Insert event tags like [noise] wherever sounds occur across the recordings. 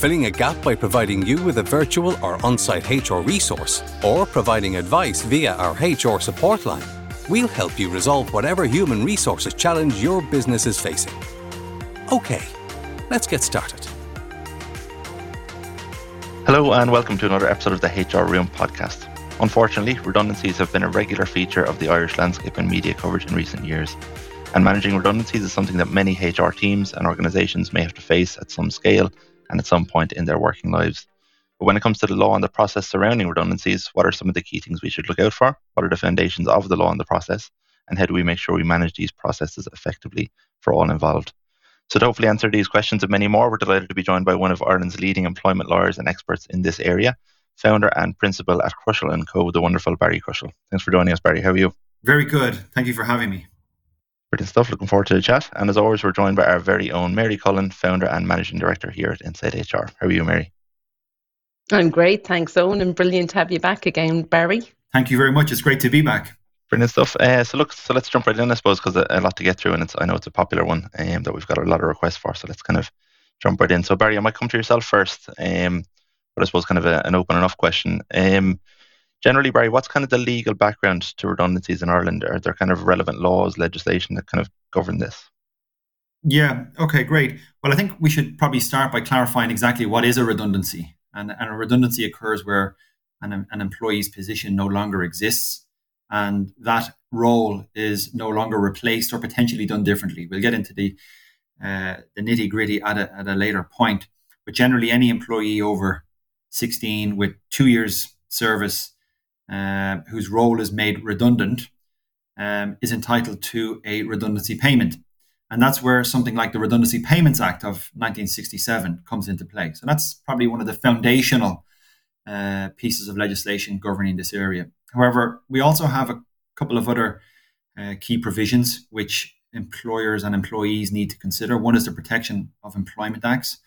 filling a gap by providing you with a virtual or on site HR resource, or providing advice via our HR support line, we'll help you resolve whatever human resources challenge your business is facing. Okay, let's get started. Hello, and welcome to another episode of the HR Room podcast. Unfortunately, redundancies have been a regular feature of the Irish landscape and media coverage in recent years. And managing redundancies is something that many HR teams and organizations may have to face at some scale and at some point in their working lives. But when it comes to the law and the process surrounding redundancies, what are some of the key things we should look out for? What are the foundations of the law and the process? And how do we make sure we manage these processes effectively for all involved? So, to hopefully answer these questions and many more, we're delighted to be joined by one of Ireland's leading employment lawyers and experts in this area, founder and principal at Crushell & Co., the wonderful Barry Crushell. Thanks for joining us, Barry. How are you? Very good. Thank you for having me. Brilliant stuff. Looking forward to the chat. And as always, we're joined by our very own Mary Cullen, founder and managing director here at Insight HR. How are you, Mary? I'm great. Thanks, Owen. And brilliant to have you back again, Barry. Thank you very much. It's great to be back. Brilliant stuff. Uh, so look, so let's jump right in, I suppose, because a, a, lot to get through, and it's I know it's a popular one um, that we've got a lot of requests for. So let's kind of jump right in. So Barry, I might come to yourself first, um, but I suppose kind of a, an open enough question. Um, generally, Barry, what's kind of the legal background to redundancies in Ireland? Are there kind of relevant laws, legislation that kind of govern this? Yeah. Okay. Great. Well, I think we should probably start by clarifying exactly what is a redundancy, and, and a redundancy occurs where an, an employee's position no longer exists, and that role is no longer replaced or potentially done differently. We'll get into the uh, the nitty gritty at a, at a later point, but generally, any employee over 16 with two years service uh, whose role is made redundant um, is entitled to a redundancy payment. And that's where something like the Redundancy Payments Act of 1967 comes into play. So that's probably one of the foundational uh, pieces of legislation governing this area. However, we also have a couple of other uh, key provisions which employers and employees need to consider. One is the Protection of Employment Acts.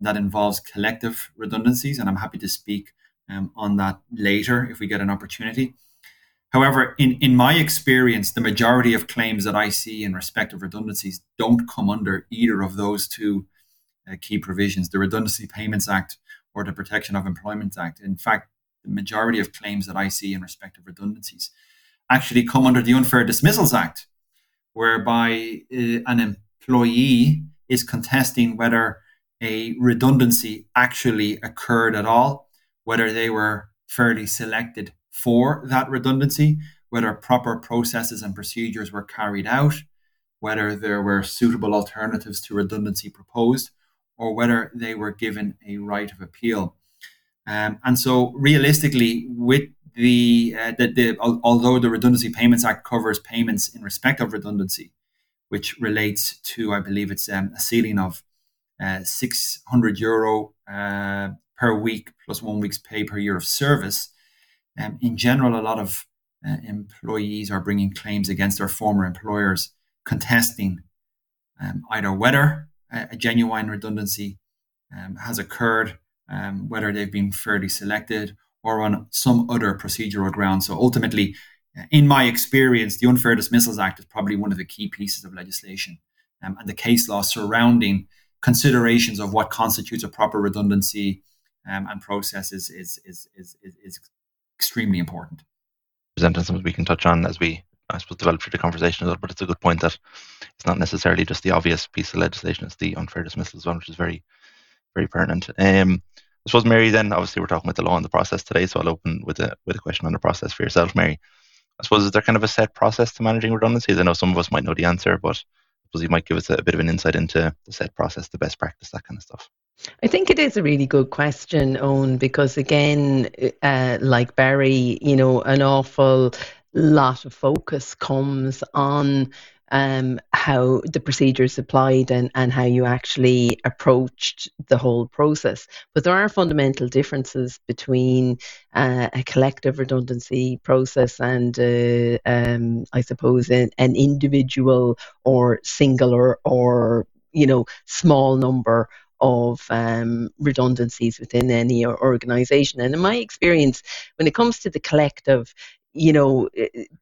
That involves collective redundancies, and I'm happy to speak um, on that later if we get an opportunity. However, in, in my experience, the majority of claims that I see in respect of redundancies don't come under either of those two uh, key provisions, the Redundancy Payments Act or the Protection of Employment Act. In fact, the majority of claims that I see in respect of redundancies actually come under the Unfair Dismissals Act, whereby uh, an employee is contesting whether a redundancy actually occurred at all whether they were fairly selected for that redundancy, whether proper processes and procedures were carried out, whether there were suitable alternatives to redundancy proposed, or whether they were given a right of appeal. Um, and so, realistically, with the, uh, the, the although the Redundancy Payments Act covers payments in respect of redundancy, which relates to, I believe, it's um, a ceiling of uh, 600 euro uh, per week plus one week's pay per year of service. Um, in general, a lot of uh, employees are bringing claims against their former employers, contesting um, either whether a, a, genuine redundancy um, has occurred, um, whether they've been fairly selected, or on some other procedural ground. So ultimately, uh, in my experience, the Unfair Dismissals Act is probably one of the key pieces of legislation, um, and the case law surrounding considerations of what constitutes a proper redundancy um, and process is, is, is, is, is extremely important. Presenting something we can touch on as we, I suppose, develop through the conversation, a little, but it's a good point that it's not necessarily just the obvious piece of legislation, it's the unfair dismissal as well, which is very, very pertinent. Um, I suppose, Mary, then obviously we're talking about the law and the process today, so I'll open with a, with a question on the process for yourself, Mary. I suppose, is there kind of a set process to managing redundancies? I know some of us might know the answer, but I suppose you might give us a, a bit of an insight into the set process, the best practice, that kind of stuff. I think it is a really good question, Owen, because again, uh, like Barry, you know, an awful lot of focus comes on um, how the procedures applied and, and how you actually approached the whole process. But there are fundamental differences between uh, a collective redundancy process and, uh, um, I suppose, an, an individual or singular or you know small number of um, redundancies within any organization. And in my experience, when it comes to the collective, you know,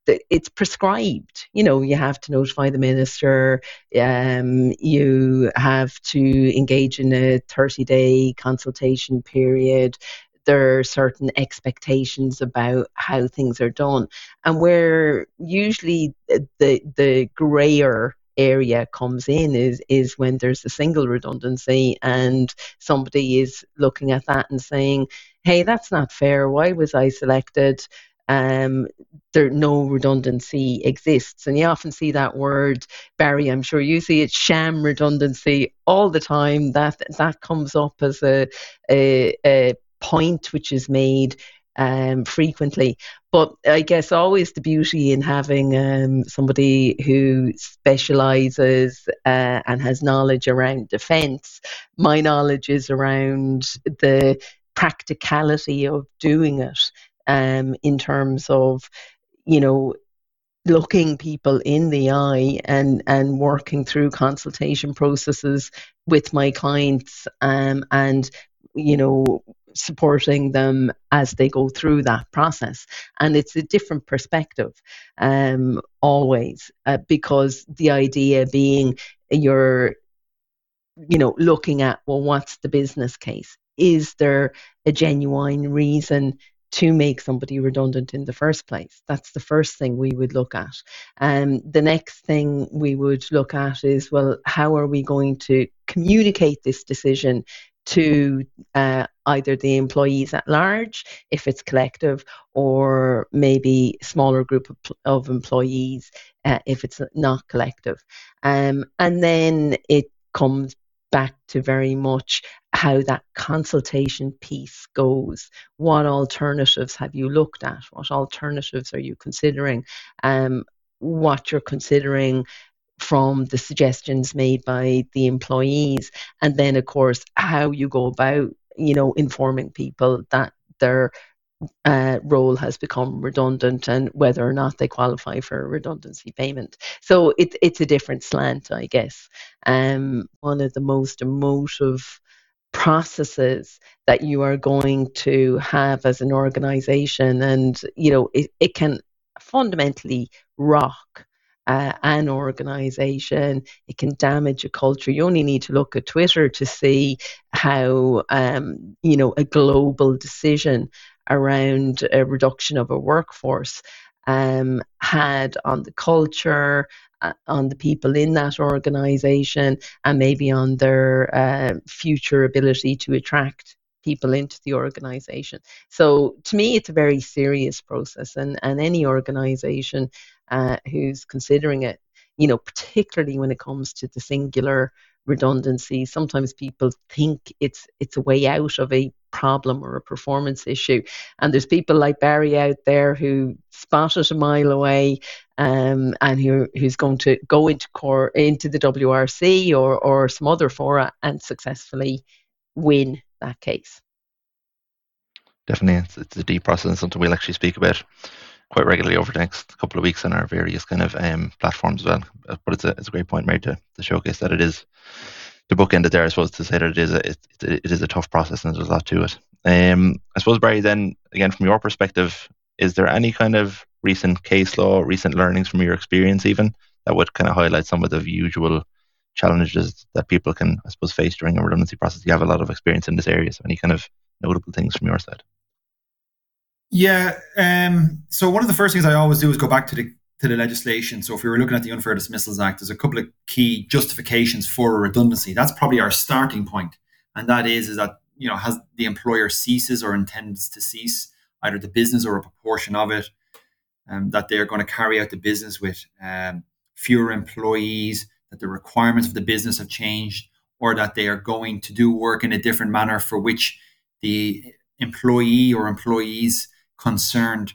it's prescribed. You know, you have to notify the minister. Um, you have to engage in a 30 day consultation period. There are certain expectations about how things are done. And where usually the, the grayer area comes in is is when there's a single redundancy and somebody is looking at that and saying, "Hey, that's not fair. Why was I selected?" Um, there no redundancy exists, and you often see that word, Barry. I'm sure you see it, sham redundancy, all the time. That that comes up as a a, a point which is made um, frequently. But I guess always the beauty in having um, somebody who specialises uh, and has knowledge around defence. My knowledge is around the practicality of doing it um, in terms of, you know, looking people in the eye and and working through consultation processes with my clients um, and you know supporting them as they go through that process. And it's a different perspective um, always, uh, because the idea being you're, you know, looking at, well, what's the business case? Is there a genuine reason to make somebody redundant in the first place. That's the first thing we would look at. And um, the next thing we would look at is well, how are we going to communicate this decision to uh, either the employees at large, if it's collective, or maybe smaller group of, of employees uh, if it's not collective. Um, and then it comes back to very much how that consultation piece goes. What alternatives have you looked at? What alternatives are you considering? Um, what you're considering from the suggestions made by the employees and then of course how you go about you know informing people that their uh, role has become redundant and whether or not they qualify for a redundancy payment. So it, it's a different slant, I guess. Um, one of the most emotive processes that you are going to have as an organization, and you know, it, it can fundamentally rock uh, an organization. It can damage a culture. You only need to look at Twitter to see how, um, you know, a global decision around a reduction of a workforce um, had on the culture, uh, on the people in that organization, and maybe on their uh, future ability to attract people into the organization. So to me, it's a very serious process, and, and any organization uh, who's considering it, you know, particularly when it comes to the singular redundancy, sometimes people think it's it's a way out of a problem or a performance issue. And there's people like Barry out there who spot it a mile away um, and who, who's going to go into core into the WRC or, or some other fora and successfully win that case. Definitely, it's, it's a deep process and something we'll actually speak about quite regularly over the next couple of weeks on our various kind of um, platforms as well. Uh, but it's a, it's a great point made to, to showcase that it is the book ended there, I suppose, to say that it is a, it, it is a tough process and there's a lot to it. Um, I suppose, Barry, then again, from your perspective, is there any kind of recent case law, recent learnings from your experience, even that would kind of highlight some of the usual challenges that people can, I suppose, face during a redundancy process? You have a lot of experience in this area, so any kind of notable things from your side? Yeah. Um, so one of the first things I always do is go back to the to the legislation. So if we were looking at the Unfair Dismissals Act, there's a couple of key justifications for a redundancy. That's probably our starting point. and that is is that you know has the employer ceases or intends to cease either the business or a proportion of it, um, that they are going to carry out the business with um, fewer employees, that the requirements of the business have changed, or that they are going to do work in a different manner for which the employee or employees concerned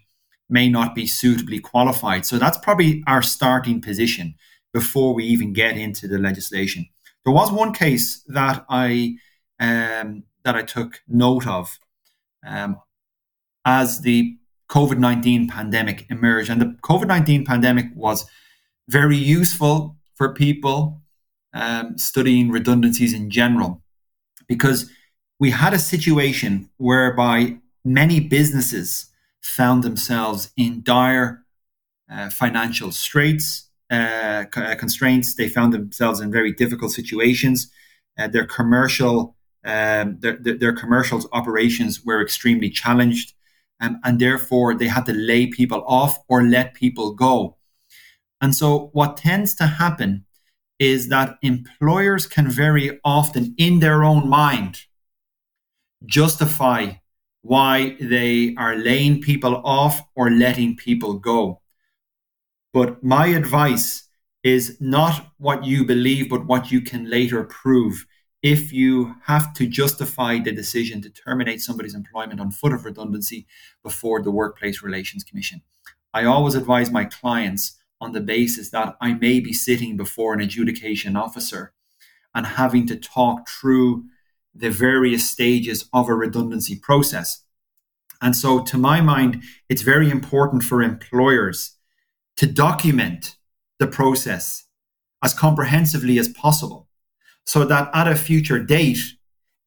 may not be suitably qualified. So that's probably our starting position before we even get into the legislation. There was one case that I um, that I took note of um, as the COVID nineteen pandemic emerged, and the COVID nineteen pandemic was very useful for people um, studying redundancies in general because we had a situation whereby many businesses found themselves in dire uh, financial straits, uh, uh, constraints. They found themselves in very difficult situations. Uh, their commercial, um, their, their, their commercial operations were extremely challenged, um, and therefore they had to lay people off or let people go. And so, what tends to happen is that employers can very often, in their own mind, justify why they are laying people off or letting people go. But my advice is not what you believe, but what you can later prove. If you have to justify the decision to terminate somebody's employment on foot of redundancy before the Workplace Relations Commission, I always advise my clients on the basis that I may be sitting before an adjudication officer and having to talk through the various stages of a redundancy process. And so, to my mind, it's very important for employers to document the process as comprehensively as possible so that at a future date,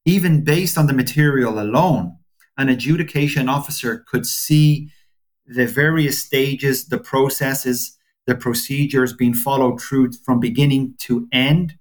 even based on the material alone, an adjudication officer could see the various stages, the processes, the procedures being followed through from beginning to end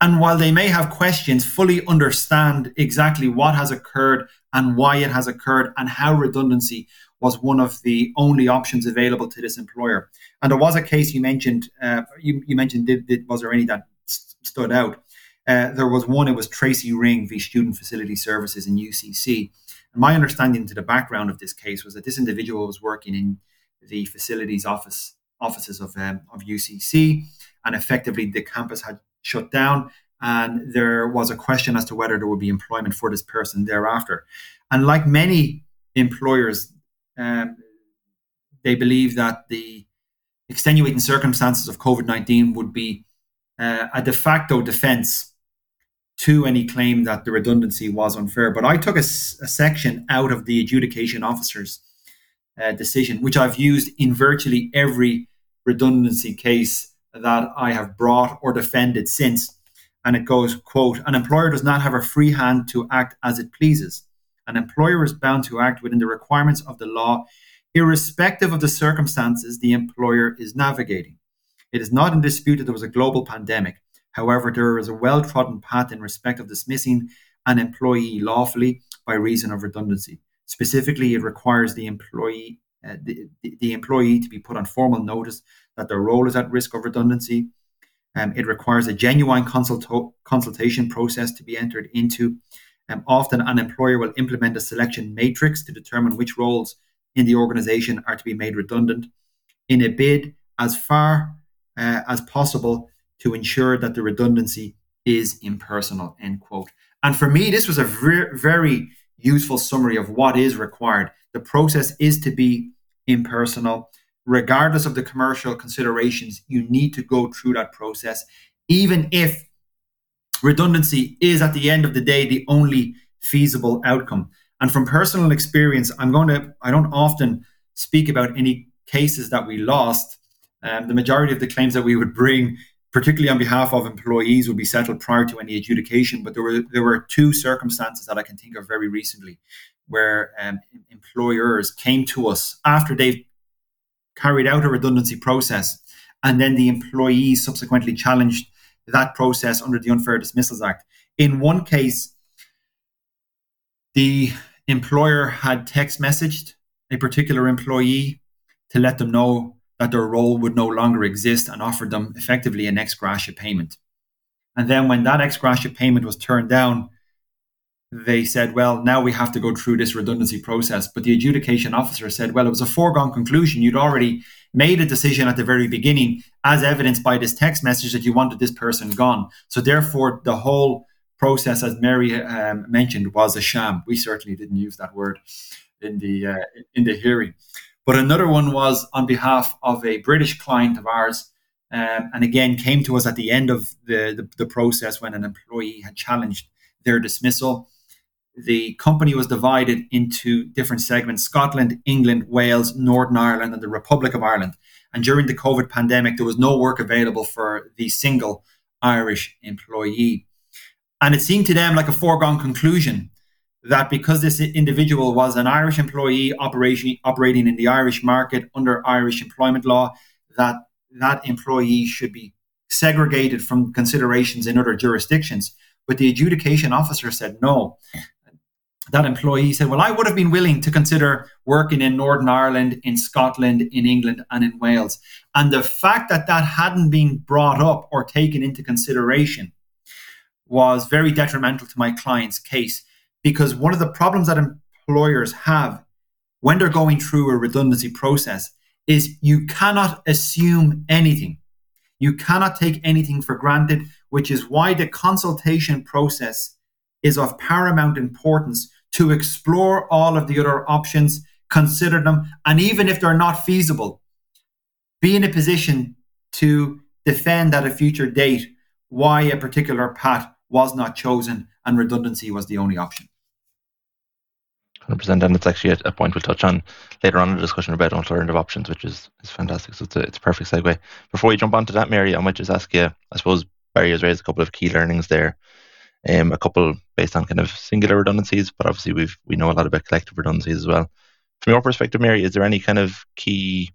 and while they may have questions, fully understand exactly what has occurred and why it has occurred and how redundancy was one of the only options available to this employer. And there was a case you mentioned. Uh, you, you, mentioned did, did, was there any that st- stood out? Uh, there was one. It was Tracy Ring v Student Facility Services in UCC. And my understanding to the background of this case was that this individual was working in the facilities office offices of um, of UCC, and effectively the campus had shut down. And there was a question as to whether there would be employment for this person thereafter. And like many employers, um, they believe that the extenuating circumstances of COVID 19 would be uh, a de facto defense to any claim that the redundancy was unfair. But I took a, a section out of the adjudication officer's uh, decision, which I've used in virtually every redundancy case that I have brought or defended since. And it goes, quote, an employer does not have a free hand to act as it pleases. An employer is bound to act within the requirements of the law, irrespective of the circumstances the employer is navigating. It is not in dispute that there was a global pandemic. However, there is a well trodden path in respect of dismissing an employee lawfully by reason of redundancy. Specifically, it requires the employee uh, the, the employee to be put on formal notice that their role is at risk of redundancy. Um, it requires a genuine consult- consultation process to be entered into. Um, often, an employer will implement a selection matrix to determine which roles in the organization are to be made redundant in a bid as far uh, as possible to ensure that the redundancy is impersonal. End quote. And for me, this was a very, very useful summary of what is required. The process is to be impersonal regardless of the commercial considerations, you need to go through that process, even if redundancy is at the end of the day the only feasible outcome. And from personal experience, I'm going to, I don't often speak about any cases that we lost. Um, the majority of the claims that we would bring, particularly on behalf of employees, would be settled prior to any adjudication. But there were there were two circumstances that I can think of very recently, where um, employers came to us after they've carried out a redundancy process, and then the employees subsequently challenged that process under the Unfair Dismissals Act. In one case, the employer had text messaged a particular employee to let them know that their role would no longer exist and offered them effectively an ex gratia payment. And then when that ex gratia payment was turned down, they said, well, now we have to go through this redundancy process. But the adjudication officer said, well, it was a foregone conclusion. You'd already made a decision at the very beginning, as evidenced by this text message, that you wanted this person gone. So therefore, the whole process, as Mary um, mentioned, was a sham. We certainly didn't use that word in the uh, in the hearing. But another one was on behalf of a British client of ours. um, and again came to us at the end of the, the, the process when an employee had challenged their dismissal. The company was divided into different segments Scotland, England, Wales, Northern Ireland, and the Republic of Ireland. And during the COVID pandemic, there was no work available for the single Irish employee. And it seemed to them like a foregone conclusion that because this individual was an Irish employee operation, operating in the Irish market under Irish employment law, that that employee should be segregated from considerations in other jurisdictions. But the adjudication officer said no. That employee said, Well, I would have been willing to consider working in Northern Ireland, in Scotland, in England, and in Wales. And the fact that that hadn't been brought up or taken into consideration was very detrimental to my client's case because one of the problems that employers have when they're going through a redundancy process is you cannot assume anything. You cannot take anything for granted, which is why the consultation process is of paramount importance to explore all of the other options, consider them, and even if they're not feasible, be in a position to defend at a future date why a particular path was not chosen and redundancy was the only option. 100%. And it's actually a, point we'll touch on later on in the discussion about alternative options, which is, is fantastic. So it's a, it's a perfect segue. Before we jump onto that, Mary, I might just ask you, I suppose Barry has raised a couple of key learnings there. Um, a couple based on kind of singular redundancies, but obviously we've we know a lot about collective redundancies as well. From your perspective, Mary, is there any kind of key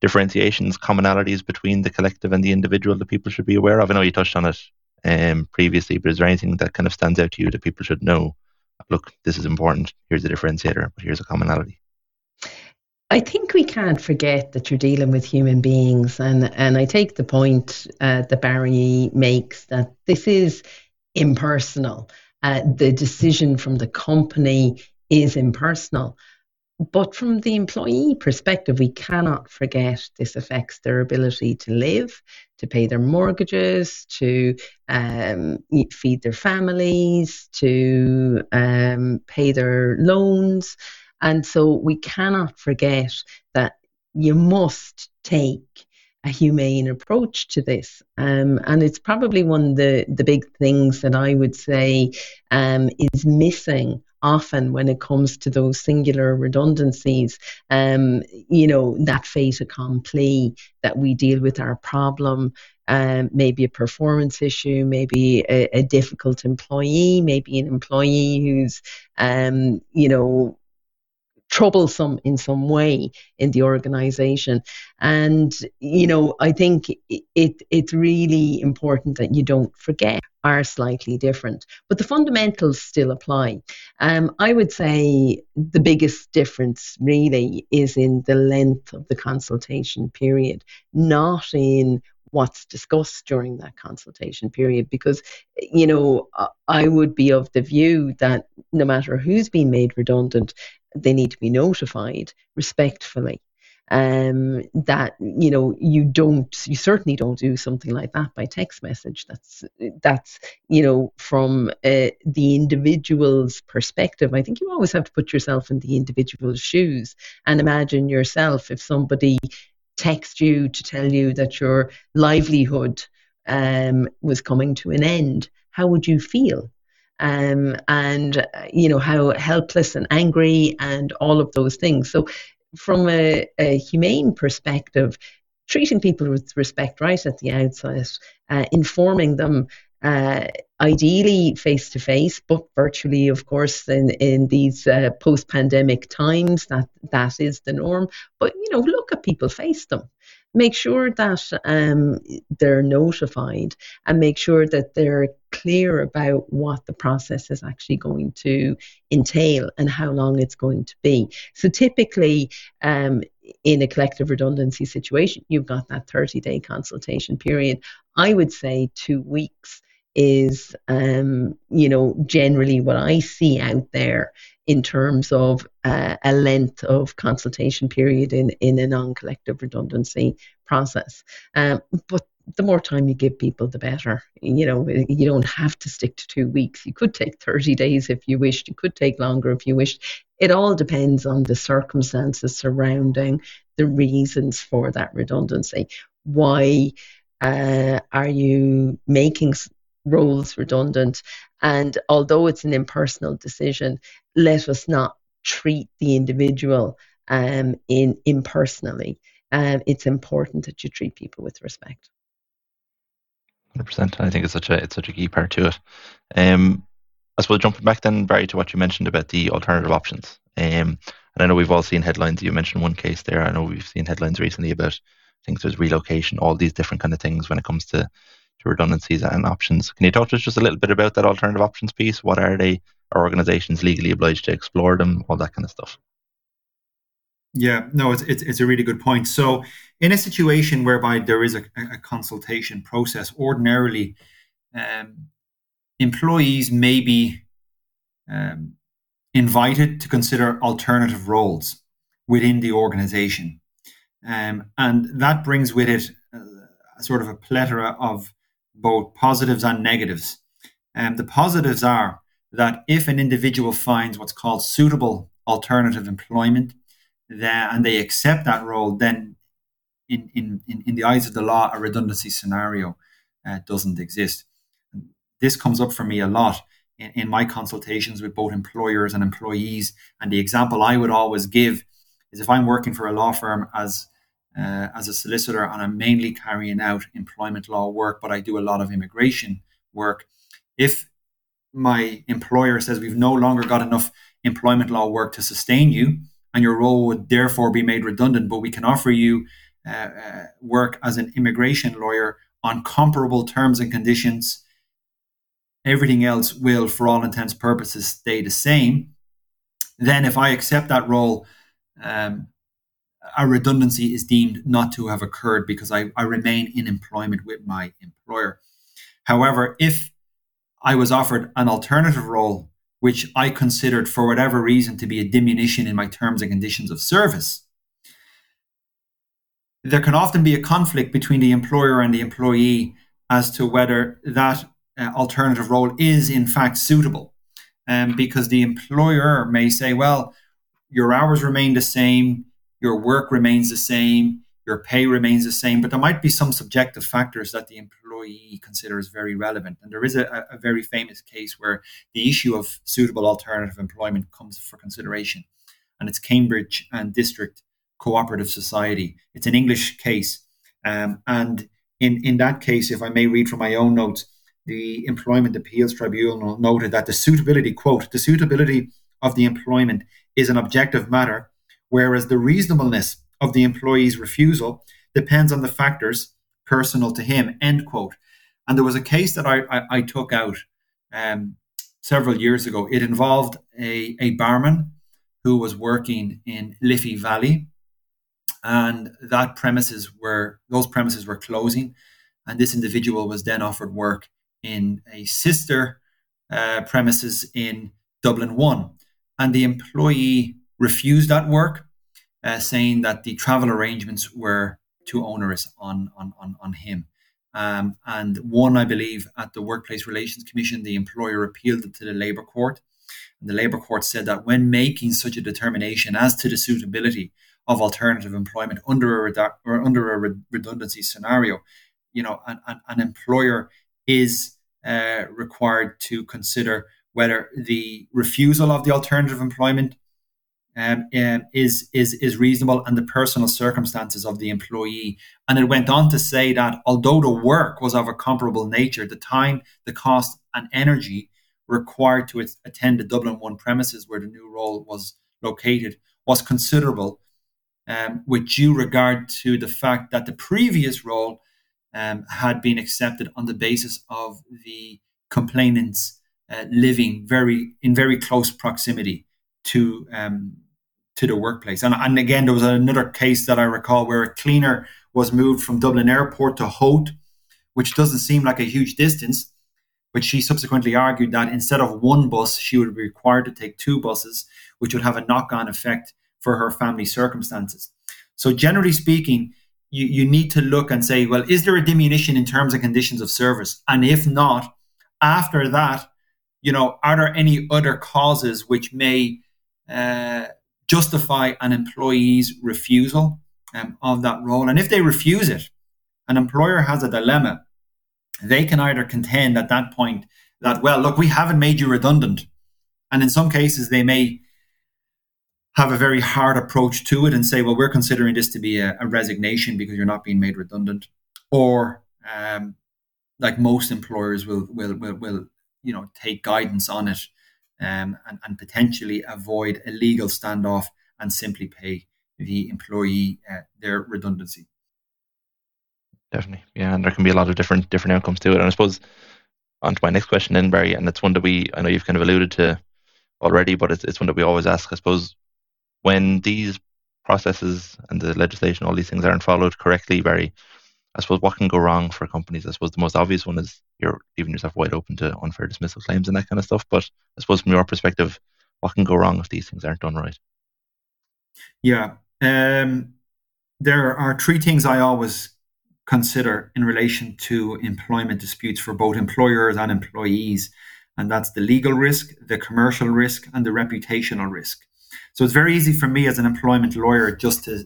differentiations, commonalities between the collective and the individual that people should be aware of? I know you touched on it um, previously, but is there anything that kind of stands out to you that people should know look, this is important. Here's a differentiator, but here's a commonality. I think we can't forget that you're dealing with human beings, and and I take the point uh, that Barry makes that this is impersonal. Uh, the decision from the company is impersonal. But from the employee perspective, we cannot forget this affects their ability to live, to pay their mortgages, to um, feed their families, to um, pay their loans. And so we cannot forget that you must take a humane approach to this. Um, and it's probably one of the, the big things that I would say um, is missing often when it comes to those singular redundancies, um, you know, that fait accompli that we deal with our problem. Um, maybe a performance issue, maybe a, a, difficult employee, maybe an employee who's, um, you know, troublesome in some way in the organization. And you know i think it it's really important that you don't forget are slightly different. But the fundamentals still apply. Um, i would say the biggest difference really is in the length of the consultation period not in what's discussed during that consultation period because you know i would be of the view that no matter who's been made redundant they need to be notified respectfully. Um, that you know you don't you certainly don't do something like that by text message. That's that's you know from uh, the individual's perspective. I think you always have to put yourself in the individual's shoes and imagine yourself if somebody texts you to tell you that your livelihood um, was coming to an end how would you feel um, and uh, you know how helpless and angry and all of those things. So, from a, a humane perspective, treating people with respect right at the outset, uh, informing them uh, ideally face to face, but virtually, of course, in in these uh, post pandemic times, that that is the norm. But you know, look at people, face them make sure that um, they're notified and make sure that they're clear about what the process is actually going to entail and how long it's going to be. So typically, um, in a collective redundancy situation, you've got that 30 day consultation period. I would say two weeks is, um, you know, generally what I see out there in terms of uh, a length of consultation period in, in a non collective redundancy process. Um, but the more time you give people, the better. You know, you don't have to stick to two weeks. You could take 30 days if you wished. You could take longer if you wished. It all depends on the circumstances surrounding the reasons for that redundancy. Why Uh, are you making roles redundant? And although it's an impersonal decision, let us not treat the individual um, in impersonally. Um, it's important that you treat people with respect. Hundred percent. I think it's such a it's such a key part to it. Um, I suppose jumping back then, Barry, to what you mentioned about the alternative options. Um, and I know we've all seen headlines. You mentioned one case there. I know we've seen headlines recently about things there's relocation, all these different kind of things when it comes to, to redundancies and options. Can you talk to us just a little bit about that alternative options piece? What are they? Are organizations legally obliged to explore them? All that kind of stuff. Yeah, no, it's, it's, it's a really good point. So, in a situation whereby there is a, a consultation process, ordinarily um, employees may be um, invited to consider alternative roles within the organization. Um, and that brings with it uh, sort of a plethora of both positives and negatives. And the positives are that if an individual finds what's called suitable alternative employment, then, and they accept that role, then in, in, in, the eyes of the law, a redundancy scenario uh, doesn't exist. This comes up for me a lot in, in my consultations with both employers and employees. And the example I would always give is if I'm working for a law firm as uh, as a solicitor and I'm mainly carrying out employment law work, but I do a lot of immigration work. If my employer says we've no longer got enough employment law work to sustain you, and your role would therefore be made redundant, but we can offer you uh, uh, work as an immigration lawyer on comparable terms and conditions everything else will, for all intents purposes, stay the same, then if I accept that role, um, a redundancy is deemed not to have occurred because I, I remain in employment with my employer. However, if I was offered an alternative role, which I considered for whatever reason to be a diminution in my terms and conditions of service, there can often be a conflict between the employer and the employee as to whether that uh, alternative role is in fact suitable. Um, because the employer may say, well, your hours remain the same, your work remains the same, your pay remains the same, but there might be some subjective factors that the employee considers very relevant. And there is a, a very famous case where the issue of suitable alternative employment comes for consideration, and it's Cambridge and District Cooperative Society. It's an English case, um, and in in that case, if I may read from my own notes, the Employment Appeals Tribunal noted that the suitability, quote, the suitability of the employment is an objective matter, whereas the reasonableness of the employee's refusal depends on the factors personal to him, end quote. And there was a case that I, I, I took out um, several years ago. It involved a, a barman who was working in Liffey Valley. And that premises were those premises were closing, and this individual was then offered work in a sister uh, premises in Dublin 1. And the employee refused that work, uh, saying that the travel arrangements were too onerous on, on, on, on him. Um, and one, I believe, at the Workplace Relations Commission, the employer appealed it to the Labour Court. And the Labour Court said that when making such a determination as to the suitability of alternative employment under a, redu- or under a re- redundancy scenario, you know, an, an, an employer is uh, required to consider whether the refusal of the alternative employment um, um, is is is reasonable and the personal circumstances of the employee. And it went on to say that although the work was of a comparable nature, the time, the cost, and energy required to attend the Dublin One premises where the new role was located was considerable, um, with due regard to the fact that the previous role um, had been accepted on the basis of the complainants uh, living very in very close proximity to um, to the workplace. And, and again, there was another case that I recall where a cleaner was moved from Dublin Airport to Howth, which doesn't seem like a huge distance. But she subsequently argued that instead of one bus, she would be required to take two buses, which would have a knock on effect for her family circumstances. So, generally speaking, you, you need to look and say, well, is there a diminution in terms and conditions of service? And if not, after that, you know, are there any other causes which may uh, justify an employee's refusal um, of that role? And if they refuse it, an employer has a dilemma, they can either contend at that point that, well, look, we haven't made you redundant. And in some cases, they may have a very hard approach to it and say, well, we're considering this to be a, a resignation because you're not being made redundant. Or, um, like most employers will, will, will, will, you know, take guidance on it um, and, and potentially avoid a legal standoff and simply pay the employee uh, their redundancy. Definitely, yeah, and there can be a lot of different different outcomes to it. And I suppose on to my next question, then Barry, and it's one that we I know you've kind of alluded to already, but it's it's one that we always ask. I suppose when these processes and the legislation, all these things aren't followed correctly, Barry, I suppose what can go wrong for companies? I suppose the most obvious one is you're leaving yourself wide open to unfair dismissal claims and that kind of stuff. But I suppose from your perspective, what can go wrong if these things aren't done right? Yeah. Um, there are three things I always consider in relation to employment disputes for both employers and employees. And that's the legal risk, the commercial risk, and the reputational risk. So it's very easy for me as an employment lawyer just to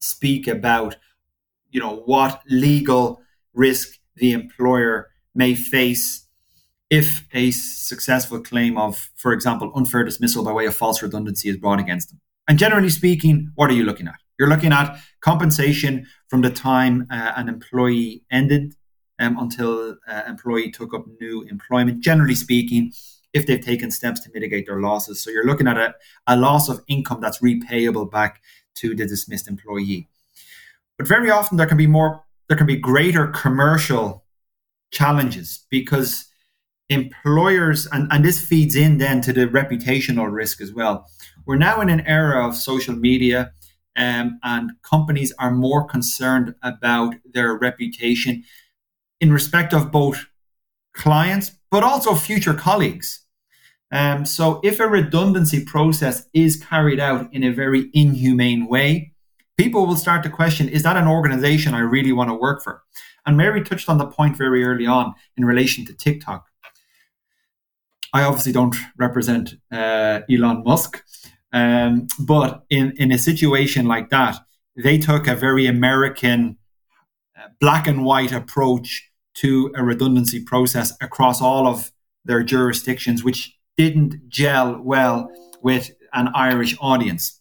speak about, you know, what legal risk the employer may face if a successful claim of, for example, unfair dismissal by way of false redundancy is brought against them. And generally speaking, what are you looking at? You're looking at compensation from the time uh, an employee ended um, until uh, employee took up new employment. Generally speaking, if they've taken steps to mitigate their losses, so you're looking at a, a loss of income that's repayable back to the dismissed employee. But very often there can be more, there can be greater commercial challenges because employers, and, and this feeds in then to the reputational risk as well. We're now in an era of social media, um, and companies are more concerned about their reputation in respect of both clients but also future colleagues. Um, so, if a redundancy process is carried out in a very inhumane way, people will start to question is that an organization I really want to work for? And Mary touched on the point very early on in relation to TikTok. I obviously don't represent uh, Elon Musk, um, but in, in a situation like that, they took a very American uh, black and white approach to a redundancy process across all of their jurisdictions, which didn't gel well with an Irish audience.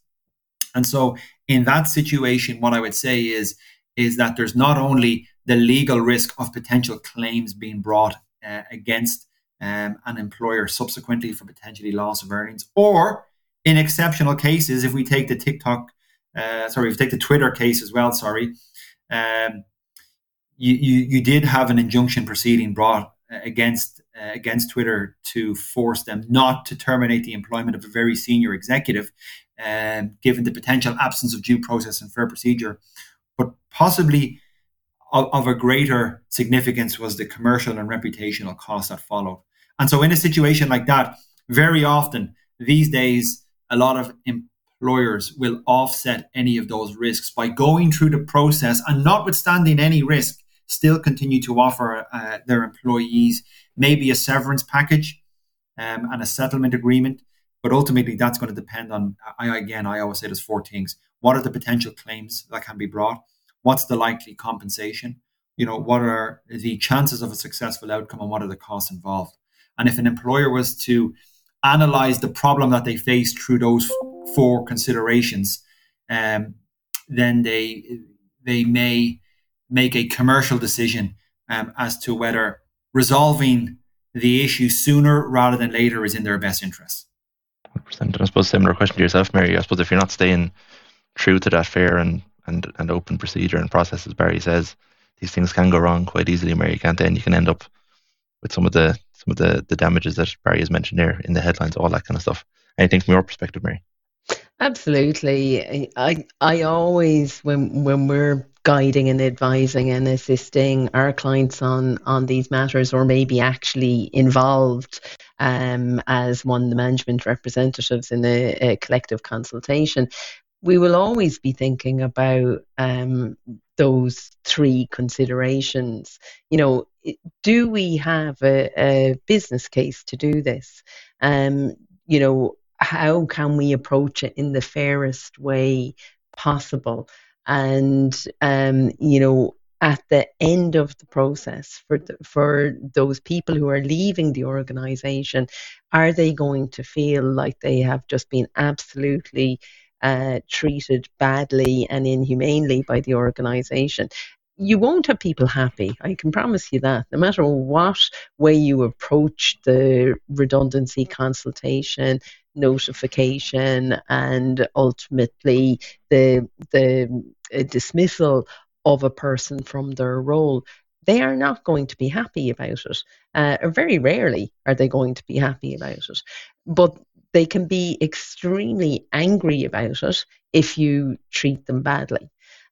And so, in that situation, what I would say is, is that there's not only the legal risk of potential claims being brought uh, against um, an employer subsequently for potentially loss of earnings, or in exceptional cases, if we take the TikTok, uh, sorry, if we take the Twitter case as well, sorry, um, you, you, you did have an injunction proceeding brought uh, against uh, against Twitter to force them not to terminate the employment of a very senior executive, um, given the potential absence of due process and fair procedure. But possibly of, of, a greater significance was the commercial and reputational costs that followed. And so, in a situation like that, very often these days, a lot of employers will offset any of those risks by going through the process and notwithstanding any risk, still continue to offer uh, their employees maybe a severance package um, and a settlement agreement. But ultimately, that's going to depend on, I, again, I always say there's four things. What are the potential claims that can be brought? What's the likely compensation? You know, what are the chances of a successful outcome and what are the costs involved? And if an employer was to analyze the problem that they face through those four considerations, um, then they they may make a commercial decision um, as to whether resolving the issue sooner rather than later is in their best interest. 100%. And I suppose similar question to yourself, Mary. I suppose if you're not staying true to that fair and, and, and open procedure and process, as Barry says, these things can go wrong quite easily, Mary, can't they? And you can end up with some of the some of the, the damages that Barry has mentioned there in the headlines, all that kind of stuff. Anything from your perspective, Mary? Absolutely. I I always when when we're guiding and advising and assisting our clients on on these matters or maybe actually involved um, as one of the management representatives in a, a collective consultation we will always be thinking about um, those three considerations. You know, do we have a, a business case to do this? Um, you know, how can we approach it in the fairest way possible? And um, you know, at the end of the process for the, for those people who are leaving the organization are they going to feel like they have just been absolutely uh, treated badly and inhumanely by the organization you won't have people happy. I can promise you that. No matter what way you approach the redundancy consultation, notification, and ultimately the the uh, dismissal of a person from their role, they are not going to be happy about it. Uh, or very rarely are they going to be happy about it. But they can be extremely angry about it if you treat them badly.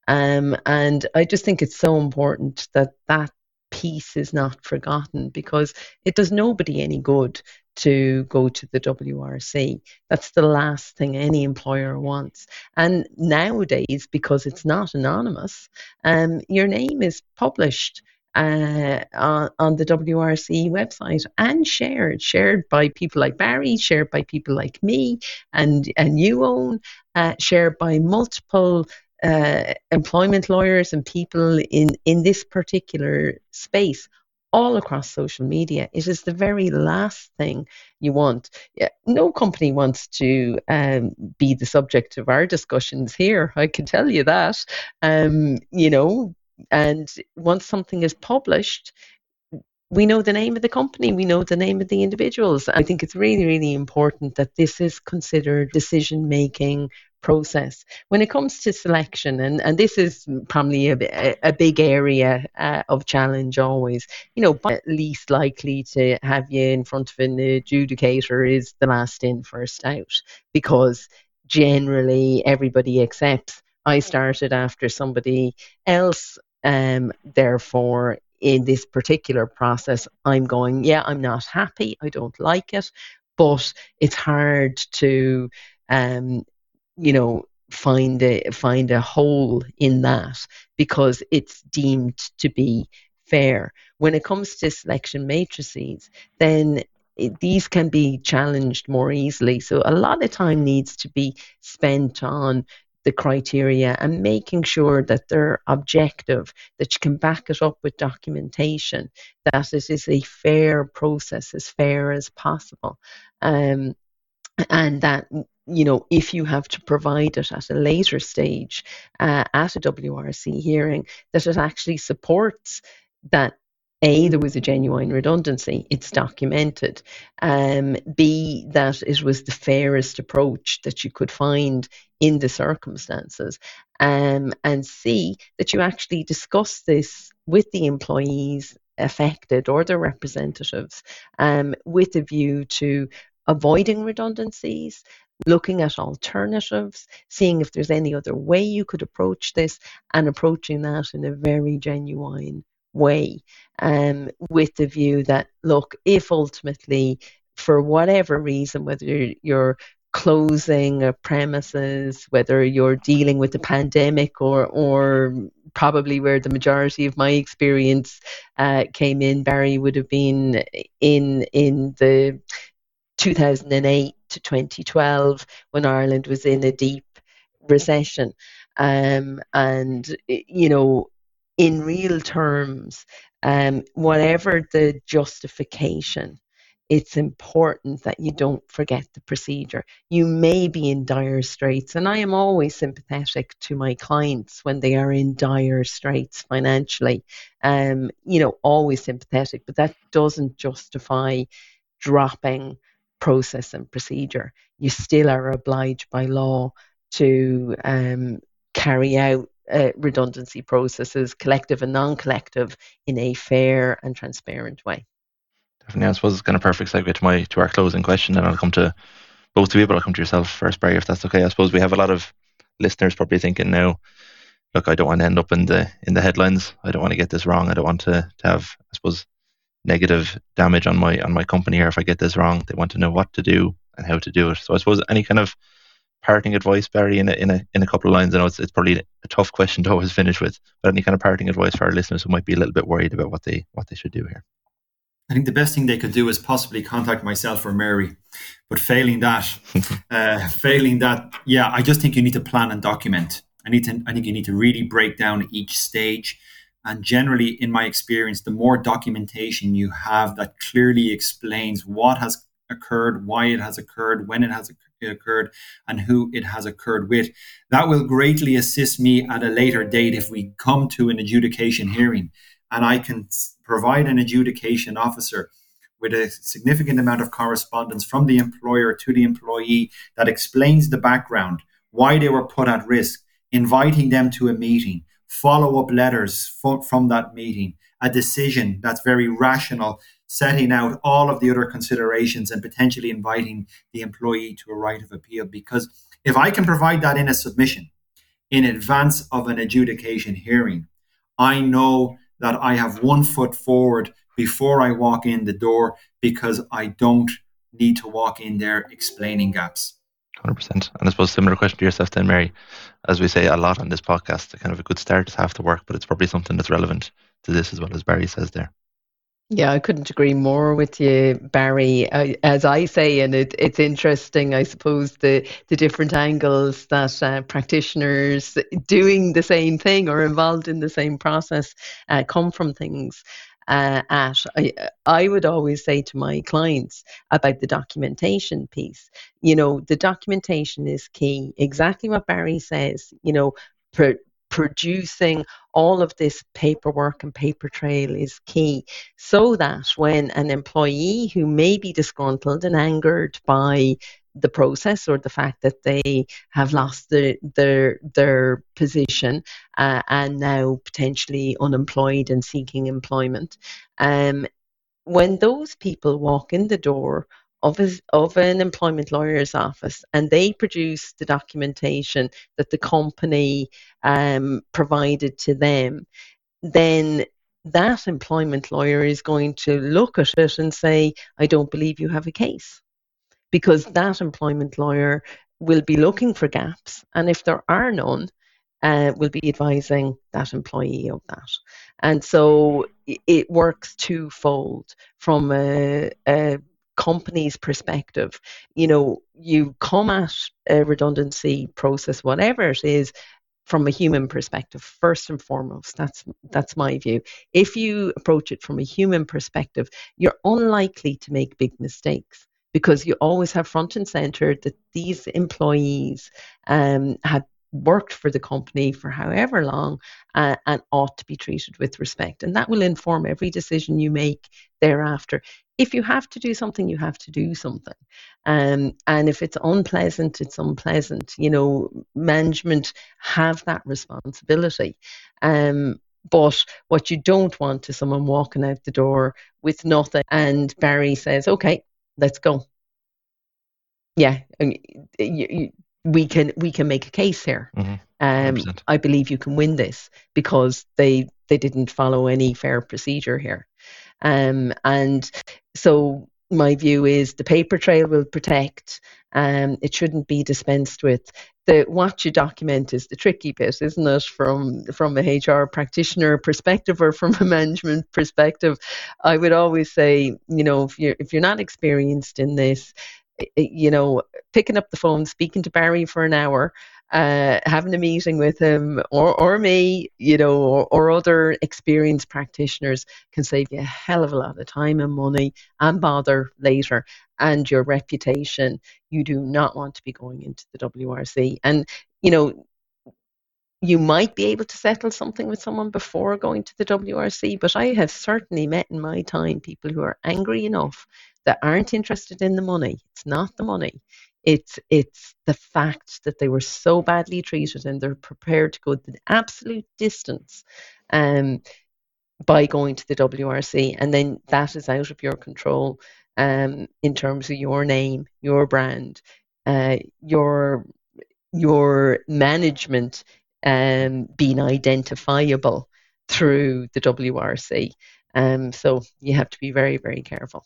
Um, and I just think it's so important that that piece is not forgotten because it does nobody any good to go to the WRC. That's the last thing any employer wants. And nowadays, because it's not anonymous, um, your name is published. Uh, on, on the WRC website and shared, shared by people like Barry, shared by people like me and and you own, uh, shared by multiple uh, employment lawyers and people in, in this particular space all across social media. It is the very last thing you want. No company wants to um, be the subject of our discussions here. I can tell you that. Um, you know, and once something is published, we know the name of the company, we know the name of the individuals. I think it's really, really important that this is considered decision making process. When it comes to selection, and, and this is probably a, a big area uh, of challenge always, you know, but least likely to have you in front of an adjudicator is the last in, first out, because generally everybody accepts I started after somebody else. Um, therefore, in this particular process, I'm going, yeah, I'm not happy. I don't like it, but it's hard to um, you know find a find a hole in that because it's deemed to be fair when it comes to selection matrices then it, these can be challenged more easily so a lot of time needs to be spent on the criteria and making sure that they're objective, that you can back it up with documentation, that it is a fair process, as fair as possible. Um, and that you know, if you have to provide it at a later stage uh, at a WRC hearing, that it actually supports that a, there was a genuine redundancy, it's documented. Um, B, that it was the fairest approach that you could find in the circumstances. Um, and C, that you actually discuss this with the employees affected or their representatives um, with a view to avoiding redundancies, looking at alternatives, seeing if there's any other way you could approach this, and approaching that in a very genuine way, um, with the view that, look, if ultimately, for whatever reason, whether you're closing premises, whether you're dealing with the pandemic or or probably where the majority of my experience uh, came in, Barry would have been in in the 2008 to 2012 when Ireland was in a deep recession. Um, and, you know, in real terms, um, whatever the justification, it's important that you don't forget the procedure. You may be in dire straits, and I am always sympathetic to my clients when they are in dire straits financially. Um, you know, always sympathetic, but that doesn't justify dropping process and procedure, you still are obliged by law to um, carry out uh, redundancy processes, collective and non collective, in a fair and transparent way. Definitely. I suppose it's kind of perfect segue to my to our closing question, and I'll come to both of you, but I'll come to yourself first, Barry, if that's okay. I suppose we have a lot of listeners probably thinking now, look, I don't want to end up in the in the headlines. I don't want to get this wrong. I don't want to, to have, I suppose, negative damage on my on my company here if I get this wrong. They want to know what to do and how to do it. So I suppose any kind of parting advice, Barry, in a in a in a couple of lines. I know it's it's probably a tough question to always [laughs] finish with, but any kind of parting advice for our listeners who might be a little bit worried about what they what they should do here. I think the best thing they could do is possibly contact myself or Mary. But failing that, [laughs] uh, failing that, yeah, I just think you need to plan and document. I need to. I think you need to really break down each stage And generally, in my experience, the more documentation you have that clearly explains what has occurred, why it has occurred, when it has occurred, and who it has occurred with, that will greatly assist me at a later date if we come to an adjudication hearing. And I can provide an adjudication officer with a significant amount of correspondence from the employer to the employee that explains the background, why they were put at risk, inviting them to a meeting, follow up letters from that meeting, a decision that's very rational, setting out all of the other considerations and potentially inviting the employee to a right of appeal. Because if I can provide that in a submission in advance of an adjudication hearing, I know that I have one foot forward before I walk in the door because I don't need to walk in there explaining gaps. 100%. And I suppose similar question to yourself then, Mary. As we say a lot on this podcast, kind of a good start is half the work, but it's probably something that's relevant to this as well as Barry says there. Yeah, I couldn't agree more with you, Barry. as I say, and it, it's interesting, I suppose, the, the different angles that uh, practitioners doing the same thing or involved in the same process uh, come from things. Uh, at I, I would always say to my clients about the documentation piece. You know the documentation is key. Exactly what barry says you know producing all of this paperwork and paper trail is key so that when an employee who may be disgruntled and angered by the process or the fact that they have lost the, their their position uh, and now potentially unemployed and seeking employment um, when those people walk in the door of, his, of an employment lawyer's office and they produce the documentation that the company um, provided to them, then that employment lawyer is going to look at it and say, I don't believe you have a case. Because that employment lawyer will be looking for gaps. And if there are none, uh, will be advising that employee of that. And so it works twofold from a, a company's perspective. You know, you come at a redundancy process, whatever it is, from a human perspective first and foremost that's that's my view if you approach it from a human perspective you're unlikely to make big mistakes because you always have front and center that these employees um, have worked for the company for however long uh, and ought to be treated with respect. And that will inform every decision you make thereafter. If you have to do something, you have to do something. Um, and if it's unpleasant, it's unpleasant. You know, management have that responsibility. Um, but what you don't want is someone walking out the door with nothing and Barry says, okay, let's go. Yeah, you, you, we can we can make a case here. Mm-hmm. Um, I believe you can win this because they they didn't follow any fair procedure here, um, and so my view is the paper trail will protect. Um, it shouldn't be dispensed with. The what you document is the tricky bit, isn't it? From from a HR practitioner perspective or from a [laughs] management perspective, I would always say, you know, if you're if you're not experienced in this, you know, picking up the phone, speaking to Barry for an hour, uh, having a meeting with him or, or me, you know, or, or other experienced practitioners can save you a hell of a lot of time and money and bother later and your reputation. You do not want to be going into the WRC. And, you know, you might be able to settle something with someone before going to the WRC, but I have certainly met in my time people who are angry enough that aren't interested in the money. It's not the money. It's it's the fact that they were so badly treated and they're prepared to go the absolute distance um, by going to the WRC, and then that is out of your control um, in terms of your name, your brand, uh, your your management um, being identifiable through the WRC. Um, so you have to be very, very careful.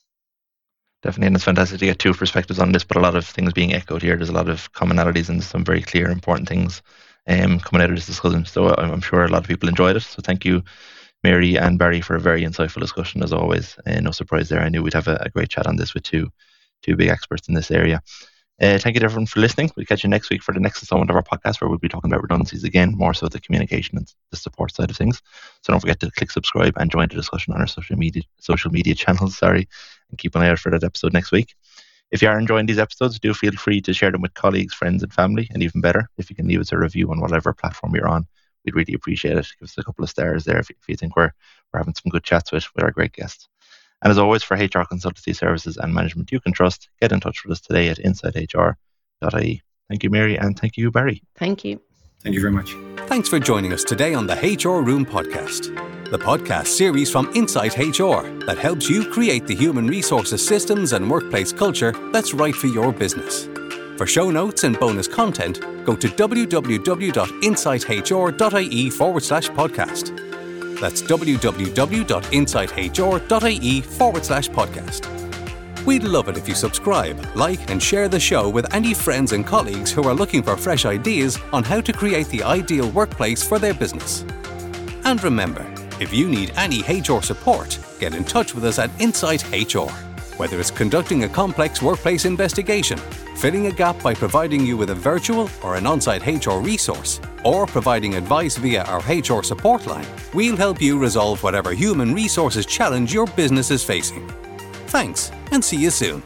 Definitely, and it's fantastic to get two perspectives on this, but a lot of things being echoed here. There's a lot of commonalities and some very clear, important things um, coming out of this discussion. So I'm, I'm sure a lot of people enjoyed it. So thank you, Mary and Barry, for a very insightful discussion as always. Uh, no surprise there. I knew we'd have a, a, great chat on this with two two big experts in this area. Uh, thank you everyone for listening. We'll catch you next week for the next installment of our podcast where we'll be talking about redundancies again, more so the communication and the support side of things. So don't forget to click subscribe and join the discussion on our social media social media channels, sorry, and keep an eye out for that episode next week. If you are enjoying these episodes, do feel free to share them with colleagues, friends, and family. And even better, if you can leave us a review on whatever platform you're on, we'd really appreciate it. Give us a couple of stars there if, if you think we're, we're having some good chats with, with our great guests. And as always, for HR consultancy services and management you can trust, get in touch with us today at insighthr.ie. Thank you, Mary, and thank you, Barry. Thank you. Thank you very much. Thanks for joining us today on the HR Room podcast, the podcast series from Insight HR that helps you create the human resources systems and workplace culture that's right for your business. For show notes and bonus content, go to www.insighthr.ie forward slash podcast. That's www.insighthr.ie forward slash podcast. We'd love it if you subscribe, like, and share the show with any friends and colleagues who are looking for fresh ideas on how to create the ideal workplace for their business. And remember, if you need any HR support, get in touch with us at Insight HR. Whether it's conducting a complex workplace investigation, filling a gap by providing you with a virtual or an on site HR resource, or providing advice via our HR support line, we'll help you resolve whatever human resources challenge your business is facing. Thanks, and see you soon.